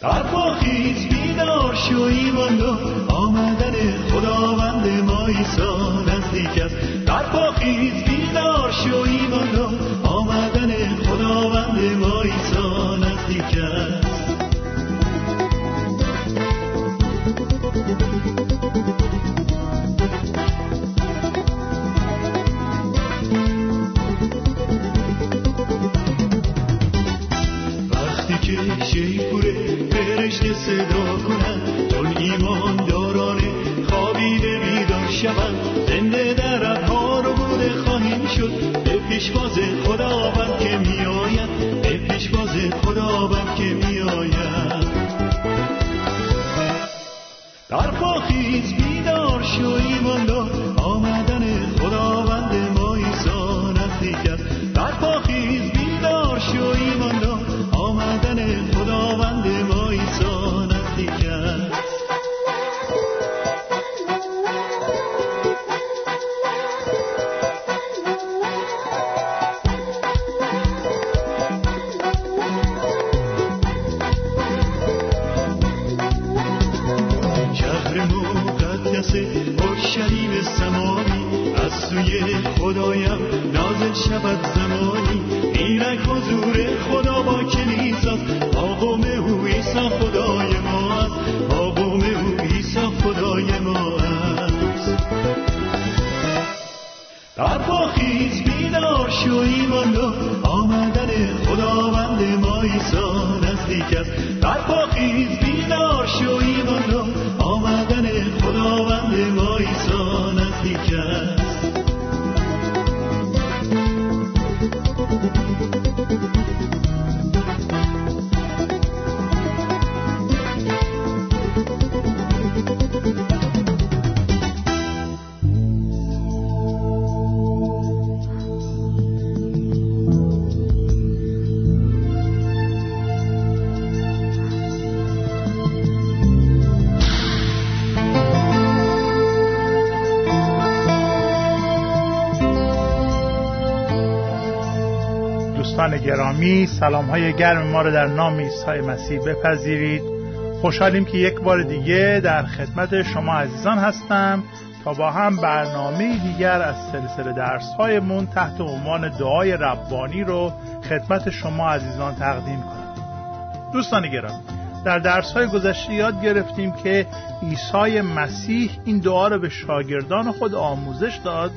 در خیز بیدار شو ایمان آمدن خداوند ما ایسا نزدیک است. بیدار شو عیسی نزدیک است گرامی سلام های گرم ما رو در نام عیسی مسیح بپذیرید. خوشحالیم که یک بار دیگه در خدمت شما عزیزان هستم تا با هم برنامه دیگر از سلسله درس هایمون تحت عنوان دعای ربانی رو خدمت شما عزیزان تقدیم کنم. دوستان گرامی در درس های گذشته یاد گرفتیم که عیسی مسیح این دعا رو به شاگردان خود آموزش داد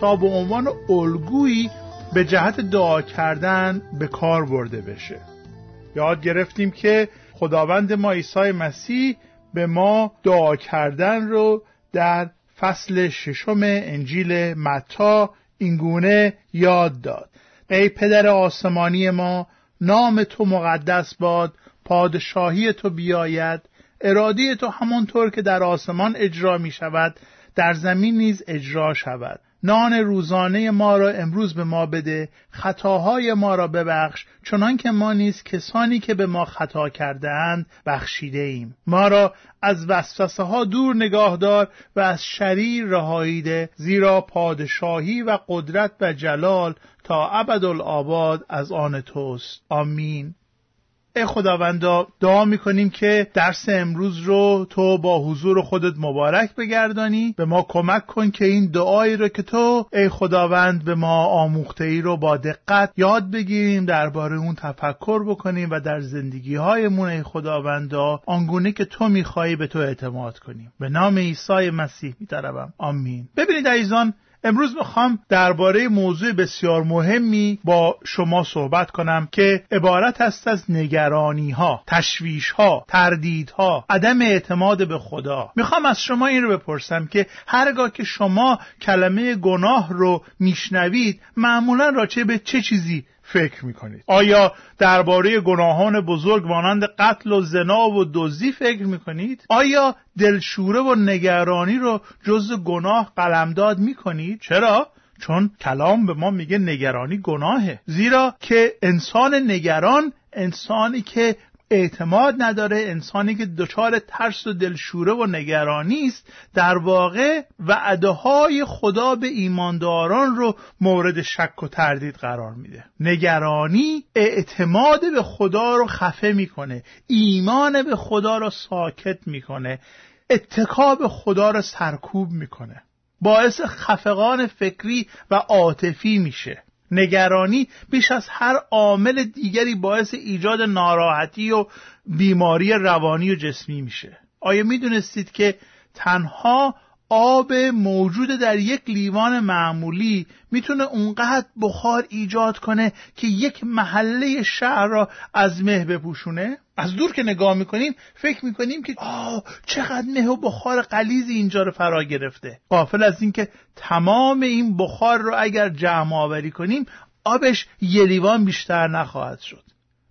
تا به عنوان الگویی به جهت دعا کردن به کار برده بشه. یاد گرفتیم که خداوند ما عیسی مسیح به ما دعا کردن رو در فصل ششم انجیل متا اینگونه یاد داد. ای پدر آسمانی ما نام تو مقدس باد پادشاهی تو بیاید ارادی تو همانطور که در آسمان اجرا می شود در زمین نیز اجرا شود. نان روزانه ما را امروز به ما بده خطاهای ما را ببخش چنان که ما نیز کسانی که به ما خطا کرده اند بخشیده ایم ما را از وسوسه ها دور نگاه دار و از شریر رهاییده زیرا پادشاهی و قدرت و جلال تا ابدالآباد از آن توست. آمین. ای خداوندا دعا می‌کنیم که درس امروز رو تو با حضور خودت مبارک بگردانی. به ما کمک کن که این دعایی رو که تو ای خداوند به ما آموخته ای رو با دقت یاد بگیریم درباره اون تفکر بکنیم و در زندگی هایمون ای خداوندا آنگونه که تو میخوایی به تو اعتماد کنیم. به نام عیسی مسیح میطلبم. آمین. ببینید عزیزان امروز می‌خوام درباره موضوع بسیار مهمی با شما صحبت کنم که عبارت است از نگرانی ها، تشویش ها، تردید ها، عدم اعتماد به خدا. می‌خوام از شما این رو بپرسم که هرگاه که شما کلمه گناه رو میشنوید معمولا راجع به چه چیزی فکر می‌کنید. آیا درباره گناهان بزرگ مانند قتل و زنا و دزدی فکر می‌کنید؟ آیا دلشوره و نگرانی رو جز گناه قلمداد می‌کنید؟ چرا؟ چون کلام به ما میگه نگرانی گناهه. زیرا که انسان نگران انسانی که اعتماد نداره انسانی که دچار ترس و دلشوره و نگرانی است در واقع وعده های خدا به ایمانداران رو مورد شک و تردید قرار میده. نگرانی اعتماد به خدا رو خفه می‌کنه ایمان به خدا رو ساکت می‌کنه اتکا به خدا رو سرکوب می‌کنه. باعث خفقان فکری و عاطفی میشه. نگرانی بیش از هر عامل دیگری باعث ایجاد ناراحتی و بیماری روانی و جسمی میشه. آیا می‌دونستید که تنها آب موجود در یک لیوان معمولی می‌تونه اونقدر بخار ایجاد کنه که یک محله شهر را از مه بپوشونه؟ از دور که نگاه می‌کنیم فکر می‌کنیم که آه چقدر مه و بخار قلیزی اینجا رو فرا گرفته. قافل از اینکه تمام این بخار رو اگر جمع آوری کنیم آبش یه لیوان بیشتر نخواهد شد.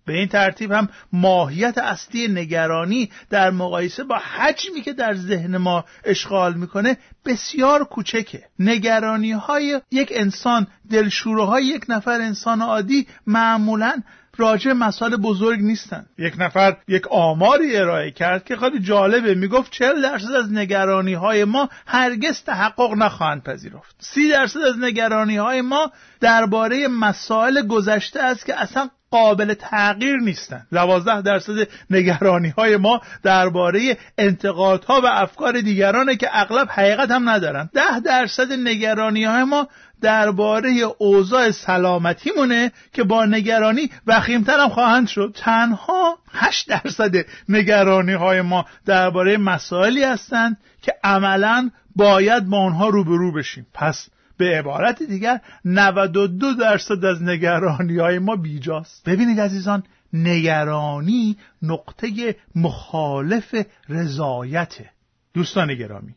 به این ترتیب هم ماهیت اصلی نگرانی در مقایسه با حجمی که در ذهن ما اشغال می‌کنه بسیار کوچکه. نگرانی های یک انسان دلشوره های یک نفر انسان عادی معمولا راجع مسائل بزرگ نیستن یک نفر یک آماری ارائه کرد که خیلی جالبه. می‌گفت 40 درصد از نگرانی های ما هرگز تحقق نخواهند پذیرفت. 30 درصد از نگرانی های ما درباره مسائل گذشته است که اصلا قابل تغییر نیستند دوازده درصد نگرانی های ما درباره انتقادها و افکار دیگرانه که اغلب حقیقت هم ندارن. ده درصد نگرانی های ما درباره اوضاع سلامتیمونه که با نگرانی وخیمتر هم خواهند شد. تنها 8 درصد نگرانی های ما درباره مسائلی هستند که عملا باید با آنها روبرو بشیم. پس به عبارت دیگر 92 درصد از نگرانی های ما بیجاست. ببینید عزیزان نگرانی نقطه مخالف رضایته. دوستان گرامی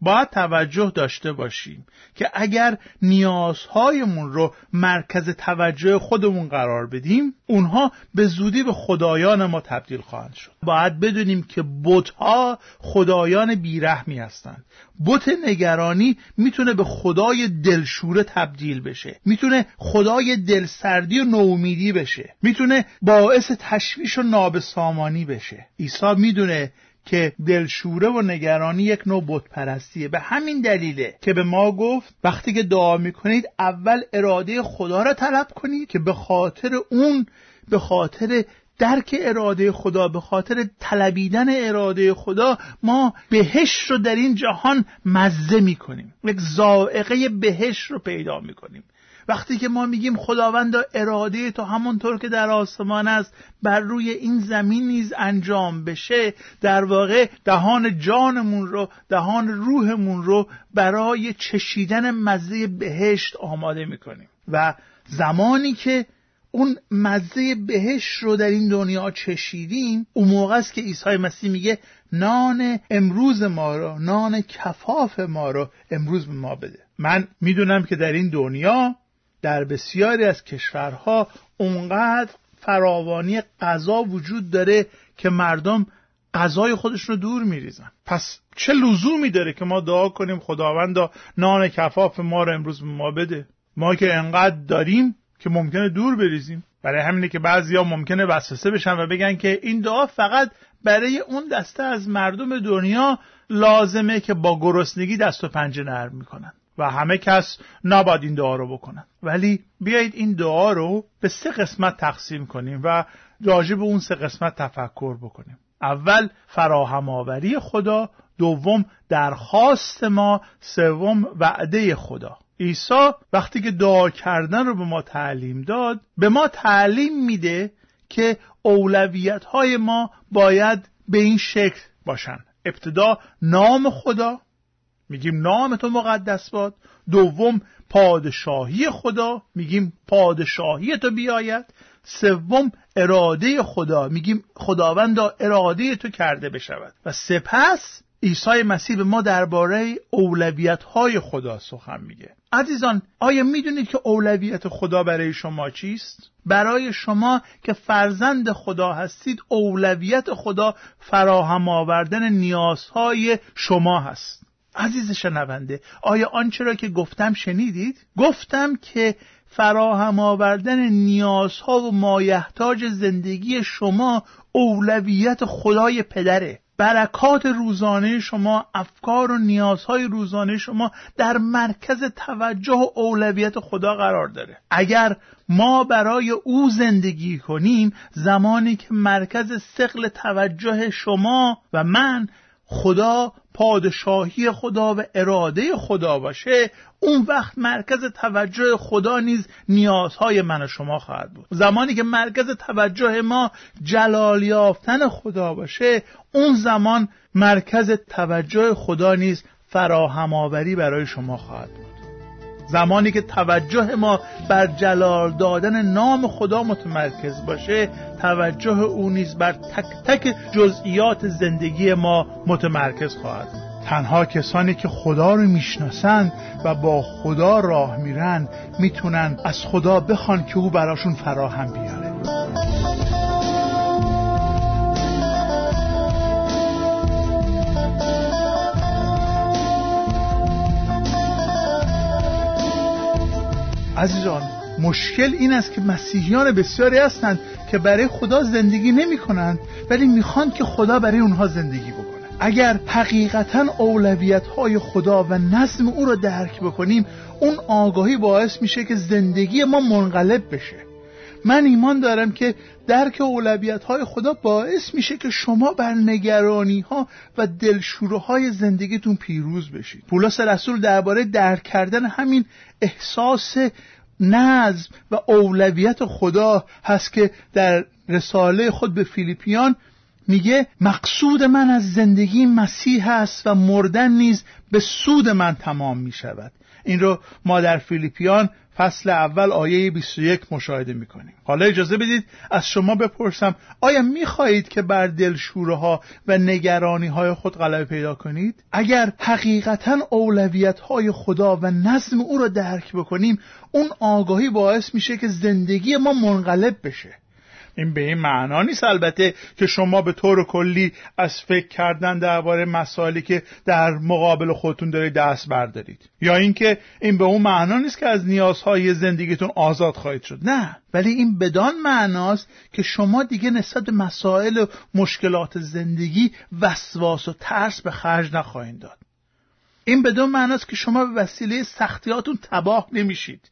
باید توجه داشته باشیم که اگر نیازهایمون رو مرکز توجه خودمون قرار بدیم اونها به زودی به خدایان ما تبدیل خواهند شد. باید بدونیم که بتها خدایان بیرحمی هستند. بت نگرانی می‌تونه به خدای دلشوره تبدیل بشه. می‌تونه خدای دلسردی و نومیدی بشه. می‌تونه باعث تشویش و نابسامانی بشه. عیسی می‌دونه که دلشوره و نگرانی یک نوع بت پرستیه به همین دلیله که به ما گفت وقتی که دعا می‌کنید اول اراده خدا را طلب کنید که به خاطر اون به خاطر درک اراده خدا به خاطر طلبیدن اراده خدا ما بهش رو در این جهان مزه می‌کنیم. یک زائقه بهش رو پیدا می‌کنیم. وقتی که ما میگیم خداوند اراده تو همونطور که در آسمان است بر روی این زمین نیز انجام بشه در واقع دهان جانمون رو دهان روحمون رو برای چشیدن مزه بهشت آماده می‌کنیم. و زمانی که اون مزه بهش رو در این دنیا چشیدیم اون موقع است که عیسی مسیح میگه نان امروز ما رو نان کفاف ما رو امروز به ما بده. من می‌دونم که در این دنیا در بسیاری از کشورها اونقدر فراوانی غذا وجود داره که مردم غذای خودش رو دور میریزن. پس چه لزومی داره که ما دعا کنیم خداوندا نان کفاف ما رو امروز ما بده؟ ما که انقدر داریم که ممکنه دور بریزیم. برای همینه که بعضیا ممکنه وسوسه بشن و بگن که این دعا فقط برای اون دسته از مردم دنیا لازمه که با گرسنگی دست و پنجه نرم می‌کنن. و همه کس نباید این دعا رو بکنن. ولی بیایید این دعا رو به سه قسمت تقسیم کنیم و راجع به اون سه قسمت تفکر بکنیم. اول فراهم آوری خدا دوم درخواست ما سوم وعده خدا. عیسی وقتی که دعا کردن رو به ما تعلیم داد به ما تعلیم میده که اولویت های ما باید به این شکل باشن. ابتدا نام خدا میگیم نام تو مقدس باد. دوم پادشاهی خدا. میگیم پادشاهی تو بیاید. سوم اراده خدا. میگیم خداوندا اراده تو کرده بشود. و سپس عیسی مسیح به ما درباره اولویت های خدا سخن میگه. عزیزان آیا می‌دونید که اولویت خدا برای شما چیست؟ برای شما که فرزند خدا هستید اولویت خدا فراهم آوردن نیازهای شما هست. عزیز شنونده آیا آنچه را که گفتم شنیدید؟ گفتم که فراهم آوردن نیازها و مایحتاج زندگی شما اولویت خدای پدره. برکات روزانه شما افکار و نیازهای روزانه شما در مرکز توجه و اولویت خدا قرار داره. اگر ما برای او زندگی کنیم زمانی که مرکز سقل توجه شما و من خدا پادشاهی خدا و اراده خدا باشه اون وقت مرکز توجه خدا نیز نیازهای من و شما خواهد بود. زمانی که مرکز توجه ما جلال یافتن خدا باشه اون زمان مرکز توجه خدا نیز فراهم آوری برای شما خواهد بود. زمانی که توجه ما بر جلال دادن نام خدا متمرکز باشه توجه او نیز بر تک تک جزئیات زندگی ما متمرکز خواهد. تنها کسانی که خدا رو می‌شناسند و با خدا راه میرن می‌تونن از خدا بخوان که او براشون فراهم بیاره. عزیزان مشکل این است که مسیحیان بسیاری هستند که برای خدا زندگی نمی کنند ولی می‌خوان که خدا برای اونها زندگی بکنه. اگر حقیقتا اولویت های خدا و نظم او رو درک بکنیم اون آگاهی باعث میشه که زندگی ما منقلب بشه. من ایمان دارم که درک اولویت های خدا باعث میشه که شما بر نگرانی ها و دلشوره های زندگیتون پیروز بشید. پولس رسول درباره درک کردن همین احساس نظم و اولویت خدا هست که در رساله خود به فیلیپیان میگه مقصود من از زندگی مسیح است و مردن نیز به سود من تمام می‌شود. این رو ما در فیلیپیان فصل اول آیه 21 مشاهده می‌کنیم. حالا اجازه بدید از شما بپرسم آیا می‌خواهید که بر دلشوره ها و نگرانی های خود غلبه پیدا کنید؟ اگر حقیقتا اولویت های خدا و نظم او را درک بکنیم اون آگاهی باعث میشه که زندگی ما منقلب بشه. این به این معنا نیست. البته که شما به طور کلی از فکر کردن درباره مسائلی که در مقابل خودتون دارید دست بردارید. یا اینکه این به اون معنا نیست که از نیازهای زندگیتون آزاد خواهید شد. نه. ولی این بدان معناست که شما دیگه نسبت به مسائل و مشکلات زندگی وسواس و ترس به خرج نخواهید داد. این بدون معناست که شما به وسیله سختیاتون تباه نمیشید.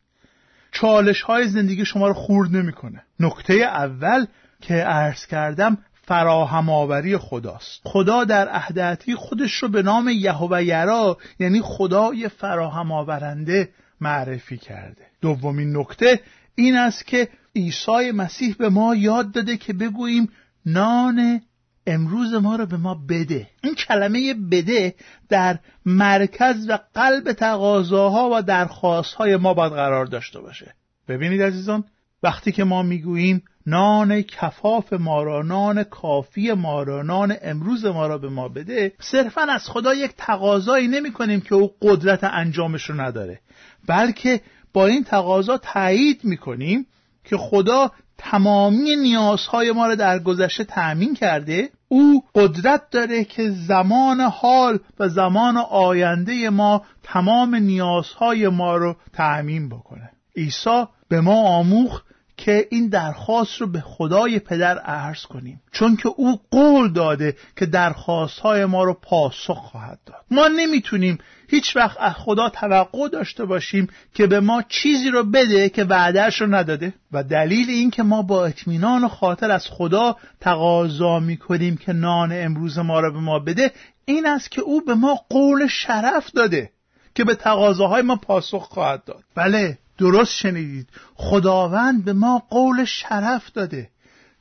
چالش های زندگی شما رو خورد نمی‌کنه. نکته اول که عرض کردم فراهم آوری خداست خدا در اهدعتی خودش رو به نام یهوه یرا یعنی خدای فراهم آورنده معرفی کرده دومین نکته این است که عیسی مسیح به ما یاد داده که بگوییم نان امروز ما رو به ما بده. این کلمه بده در مرکز و قلب تقاضاها و درخواستهای ما باید قرار داشته باشه. ببینید عزیزان وقتی که ما می‌گوییم نان کفاف ما را نان کافی ما را نان امروز ما را به ما بده صرفا از خدا یک تقاضایی نمی کنیم که او قدرت انجامش رو نداره. بلکه با این تقاضا تایید می کنیم که خدا تمامی نیازهای ما را در گذشته تأمین کرده او قدرت داره که زمان حال و زمان آینده ما تمام نیازهای ما رو تأمین بکنه. عیسی به ما آموخت که این درخواست رو به خدای پدر عرض کنیم. چون که او قول داده که درخواست های ما رو پاسخ خواهد داد. ما نمی‌تونیم هیچ وقت از خدا توقع داشته باشیم که به ما چیزی رو بده که وعدهش رو نداده. و دلیل این که ما با اطمینان و خاطر از خدا تقاضا می‌کنیم که نان امروز ما رو به ما بده این است که او به ما قول شرف داده که به تقاضاهای ما پاسخ خواهد داد. بله درست شنیدید. خداوند به ما قول شرف داده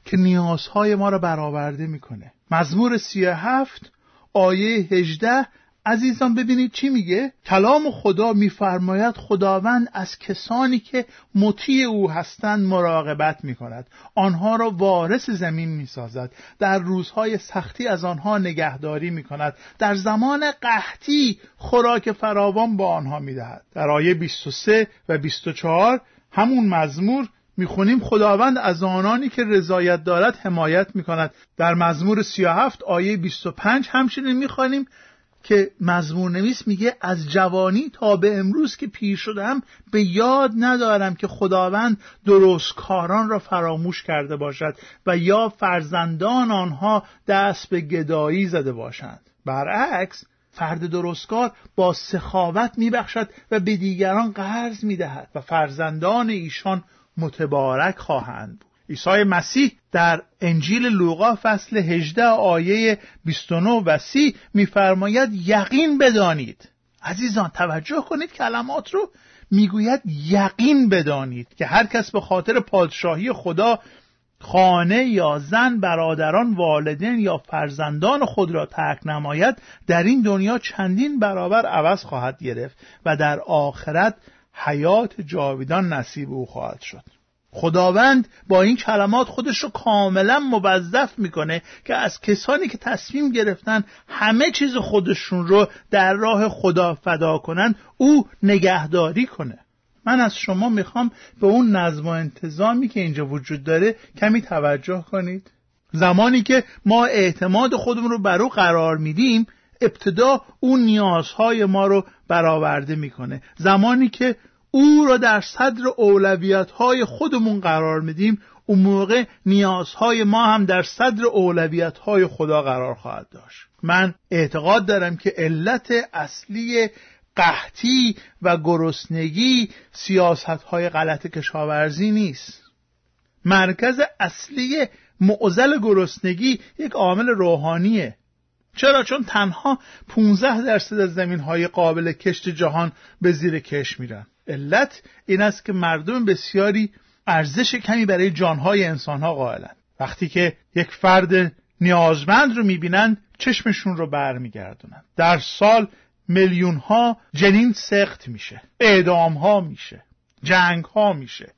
که نیازهای ما را برآورده می‌کنه. مزمور سی هفت آیه هجده عزیزان ببینید چی میگه؟ کلام خدا میفرماید خداوند از کسانی که مطیع او هستند مراقبت می‌کند. آنها را وارث زمین می‌سازد. در روزهای سختی از آنها نگهداری می‌کند. در زمان قحطی خوراک فراوان با آنها می‌دهد. در آیه 23 و 24 همون مزمور می‌خونیم خداوند از آنانی که رضایت دارد حمایت می‌کند. در مزمور 37 آیه 25 همچنین می‌خوانیم که مزمور نویس میگه از جوانی تا به امروز که پیر شدم به یاد ندارم که خداوند درست کاران را فراموش کرده باشد و یا فرزندان آنها دست به گدایی زده باشند. برعکس فرد درستکار با سخاوت میبخشد و به دیگران قرض می‌دهد و فرزندان ایشان متبارک خواهند بود. عیسی مسیح در انجیل لوقا فصل 18 آیه 29 و 30 میفرماید یقین بدانید. عزیزان توجه کنید کلمات رو. می‌گوید یقین بدانید که هر کس به خاطر پادشاهی خدا خانه یا زن برادران والدین یا فرزندان خود را ترک نماید در این دنیا چندین برابر عوض خواهد گرفت و در آخرت حیات جاویدان نصیب او خواهد شد. خداوند با این کلمات خودش رو کاملا موظف می‌کنه که از کسانی که تصمیم گرفتن همه چیز خودشون رو در راه خدا فدا کنن او نگهداری کنه. من از شما می‌خوام به اون نظم و انتظامی که اینجا وجود داره کمی توجه کنید. زمانی که ما اعتماد خودمون رو بر او قرار میدیم ابتدا اون نیازهای ما رو برآورده می‌کنه. زمانی که او را در صدر اولویت های خودمون قرار میدیم. اون موقع نیازهای ما هم در صدر اولویت های خدا قرار خواهد داشت. من اعتقاد دارم که علت اصلی قحطی و گرسنگی سیاست های غلط کشاورزی نیست. مرکز اصلی معزل گرسنگی یک عامل روحانیه. چرا؟ چون تنها 15 درصد از زمین های قابل کشت جهان به زیر کش میرن. علت این است که مردم بسیاری ارزش کمی برای جانهای انسانها قائلند. وقتی که یک فرد نیازمند رو می‌بینند چشمشون رو برمیگردونن در سال میلیون ها جنین سخت میشه اعدام ها میشه جنگ ها میشه.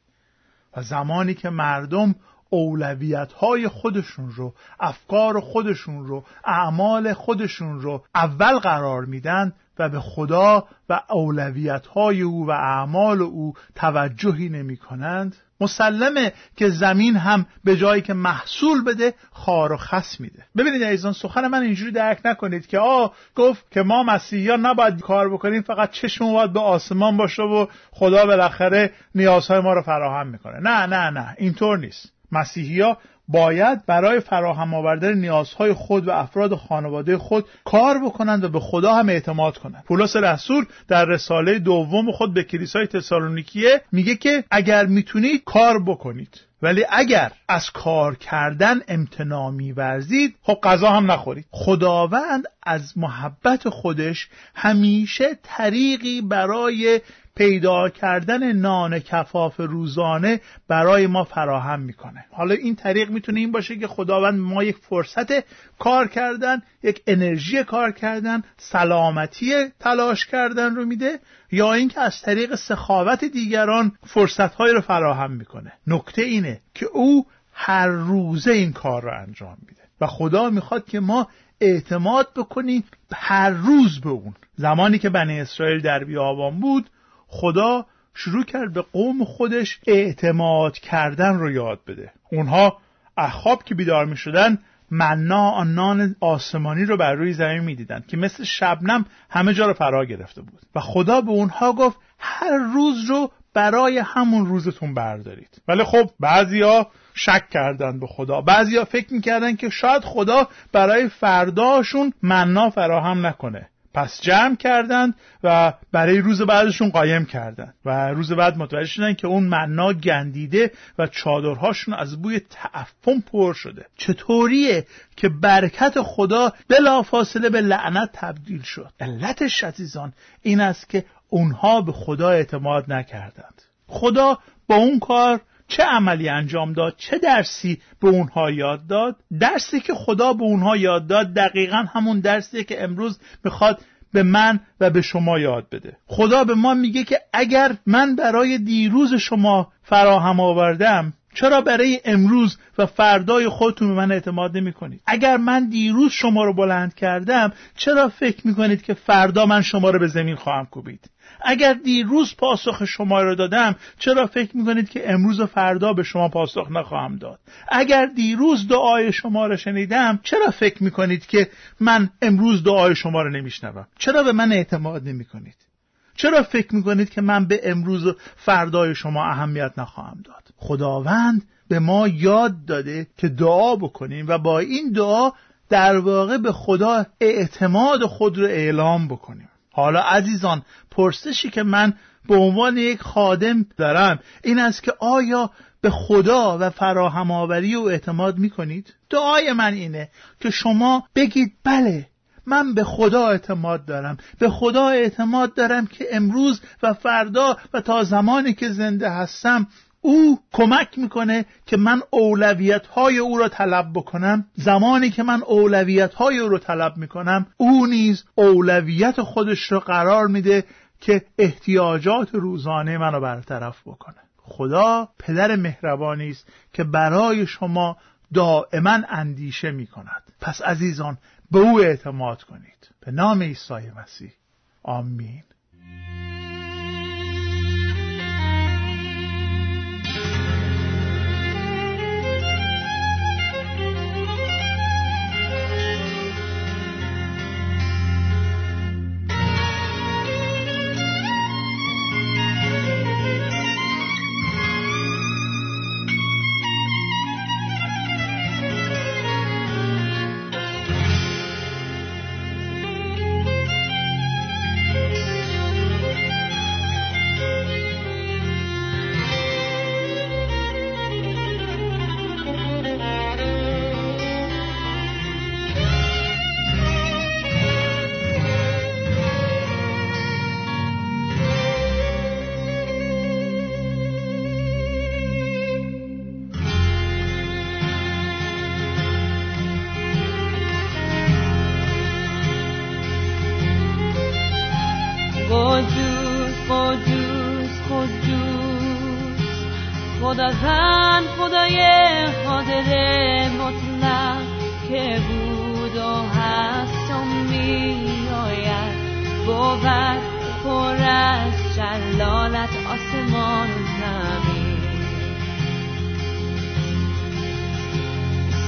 و زمانی که مردم اولویت های خودشون رو افکار خودشون رو اعمال خودشون رو اول قرار میدن و به خدا و اولویت های او و اعمال او توجهی نمی کنند مسلمه که زمین هم به جایی که محصول بده خار و خس میده. ببینید عزیزان سخن من اینجوری درک نکنید که آ گفت که ما مسیحیان نباید کار بکنیم فقط چشم باید به آسمان باشه و خدا بالاخره نیازهای ما رو فراهم می‌کنه. نه نه نه اینطور نیست. مسیحیا باید برای فراهم آوردن نیازهای خود و افراد خانواده خود کار بکنند و به خدا هم اعتماد کنند. پولس رسول در رساله دوم خود به کلیسای تسالونیکیه میگه که اگر می‌تونید کار بکنید ولی اگر از کار کردن امتناع میورزید خب غذا هم نخورید. خداوند از محبت خودش همیشه طریقی برای پیدا کردن نان کفاف روزانه برای ما فراهم می‌کنه. حالا این طریق می‌تونه این باشه که خداوند ما یک فرصت کار کردن یک انرژی کار کردن سلامتی تلاش کردن رو میده یا اینکه از طریق سخاوت دیگران فرصتهایی رو فراهم می‌کنه. نکته اینه که او هر روزه این کار رو انجام میده. و خدا می‌خواد که ما اعتماد بکنیم هر روز به اون. زمانی که بنی اسرائیل در بیابان بود خدا شروع کرد به قوم خودش اعتماد کردن رو یاد بده. اونها اخاب که بیدار می شدن منا نان آسمانی رو بر روی زمین می‌دیدند که مثل شبنم همه جا رو فرا گرفته بود. و خدا به اونها گفت هر روز رو برای همون روزتون بردارید. ولی خب بعضیا شک کردن به خدا. بعضیا فکر می‌کردن که شاید خدا برای فرداشون منا فراهم نکنه. پس جمع کردند و برای روز بعدشون قایم کردند و روز بعد متوجه شدن که اون معنا گندیده و چادرهاشون از بوی تعفن پر شده. چطوریه که برکت خدا بلافاصله به لعنت تبدیل شد؟ علتش عزیزان این است که اونها به خدا اعتماد نکردند. خدا با اون کار چه عملی انجام داد چه درسی به اونها یاد داد. درسی که خدا به اونها یاد داد دقیقا همون درسی که امروز می‌خواد به من و به شما یاد بده. خدا به ما میگه که اگر من برای دیروز شما فراهم آوردم چرا برای امروز و فردای خودتون به من اعتماد نمی کنید؟ اگر من دیروز شما رو بلند کردم چرا فکر می کنید که فردا من شما رو به زمین خواهم کوبید؟ اگر دیروز پاسخ شما را دادم چرا فکر می‌کنید که امروز و فردا به شما پاسخ نخواهم داد؟ اگر دیروز دعای شما را شنیدم چرا فکر می‌کنید که من امروز دعای شما را نمیشنوم؟ چرا به من اعتماد نمی‌کنید؟ چرا فکر می‌کنید که من به امروز و فردای شما اهمیت نخواهم داد؟ خداوند به ما یاد داده که دعا بکنیم و با این دعا در واقع به خدا اعتماد خود رو اعلام بکنیم. حالا عزیزان پرسشی که من به عنوان یک خادم دارم این است که آیا به خدا و فراهم آوری و اعتماد می کنید؟ دعای من اینه که شما بگید بله من به خدا اعتماد دارم به خدا اعتماد دارم که امروز و فردا و تا زمانی که زنده هستم او کمک می‌کنه که من اولویت های او را طلب بکنم. زمانی که من اولویت های او را طلب می‌کنم او نیز اولویت خودش را قرار میده که احتیاجات روزانه منو برطرف بکنه. خدا پدر مهربانی است که برای شما دائما اندیشه می کند پس عزیزان به او اعتماد کنید. به نام عیسی مسیح. آمین.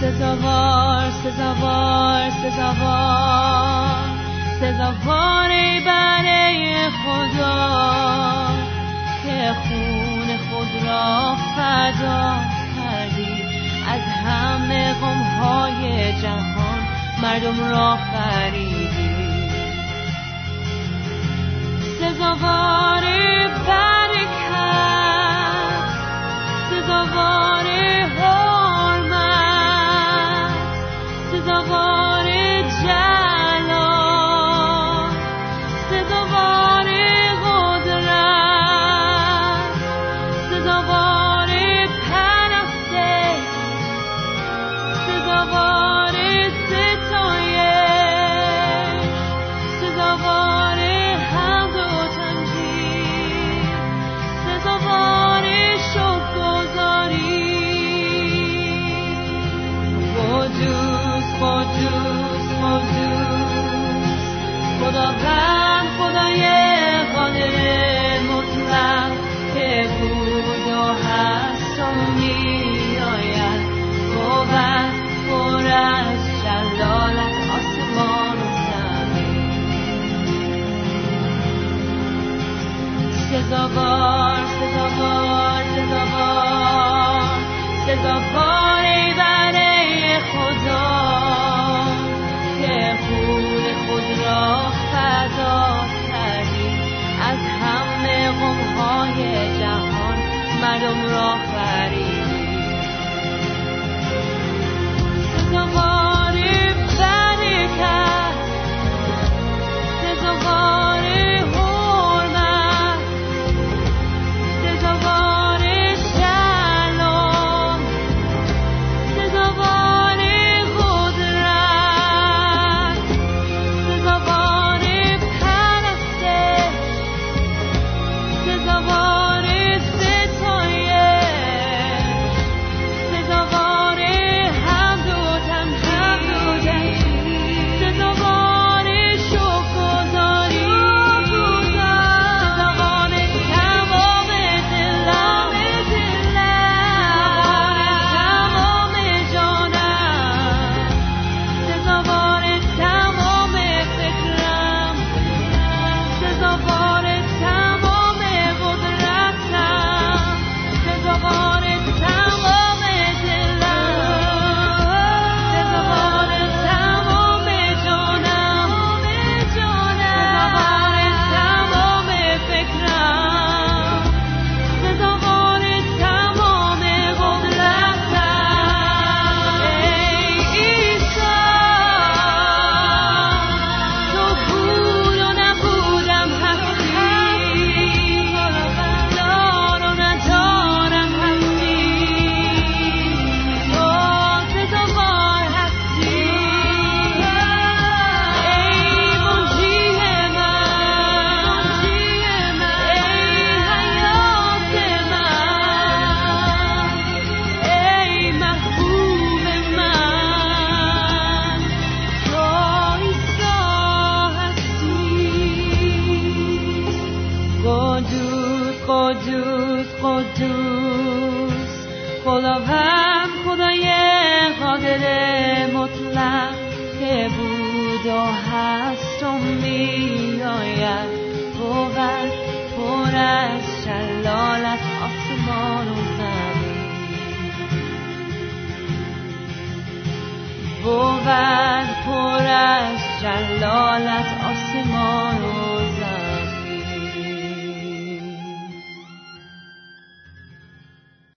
سزاوار سزاوار سزاوار سزاوار برای خدا که خون خود را فدا کردی. از همه های جهان مردم را خریدی. سزاوار برکت سزاوار مردم را خریدی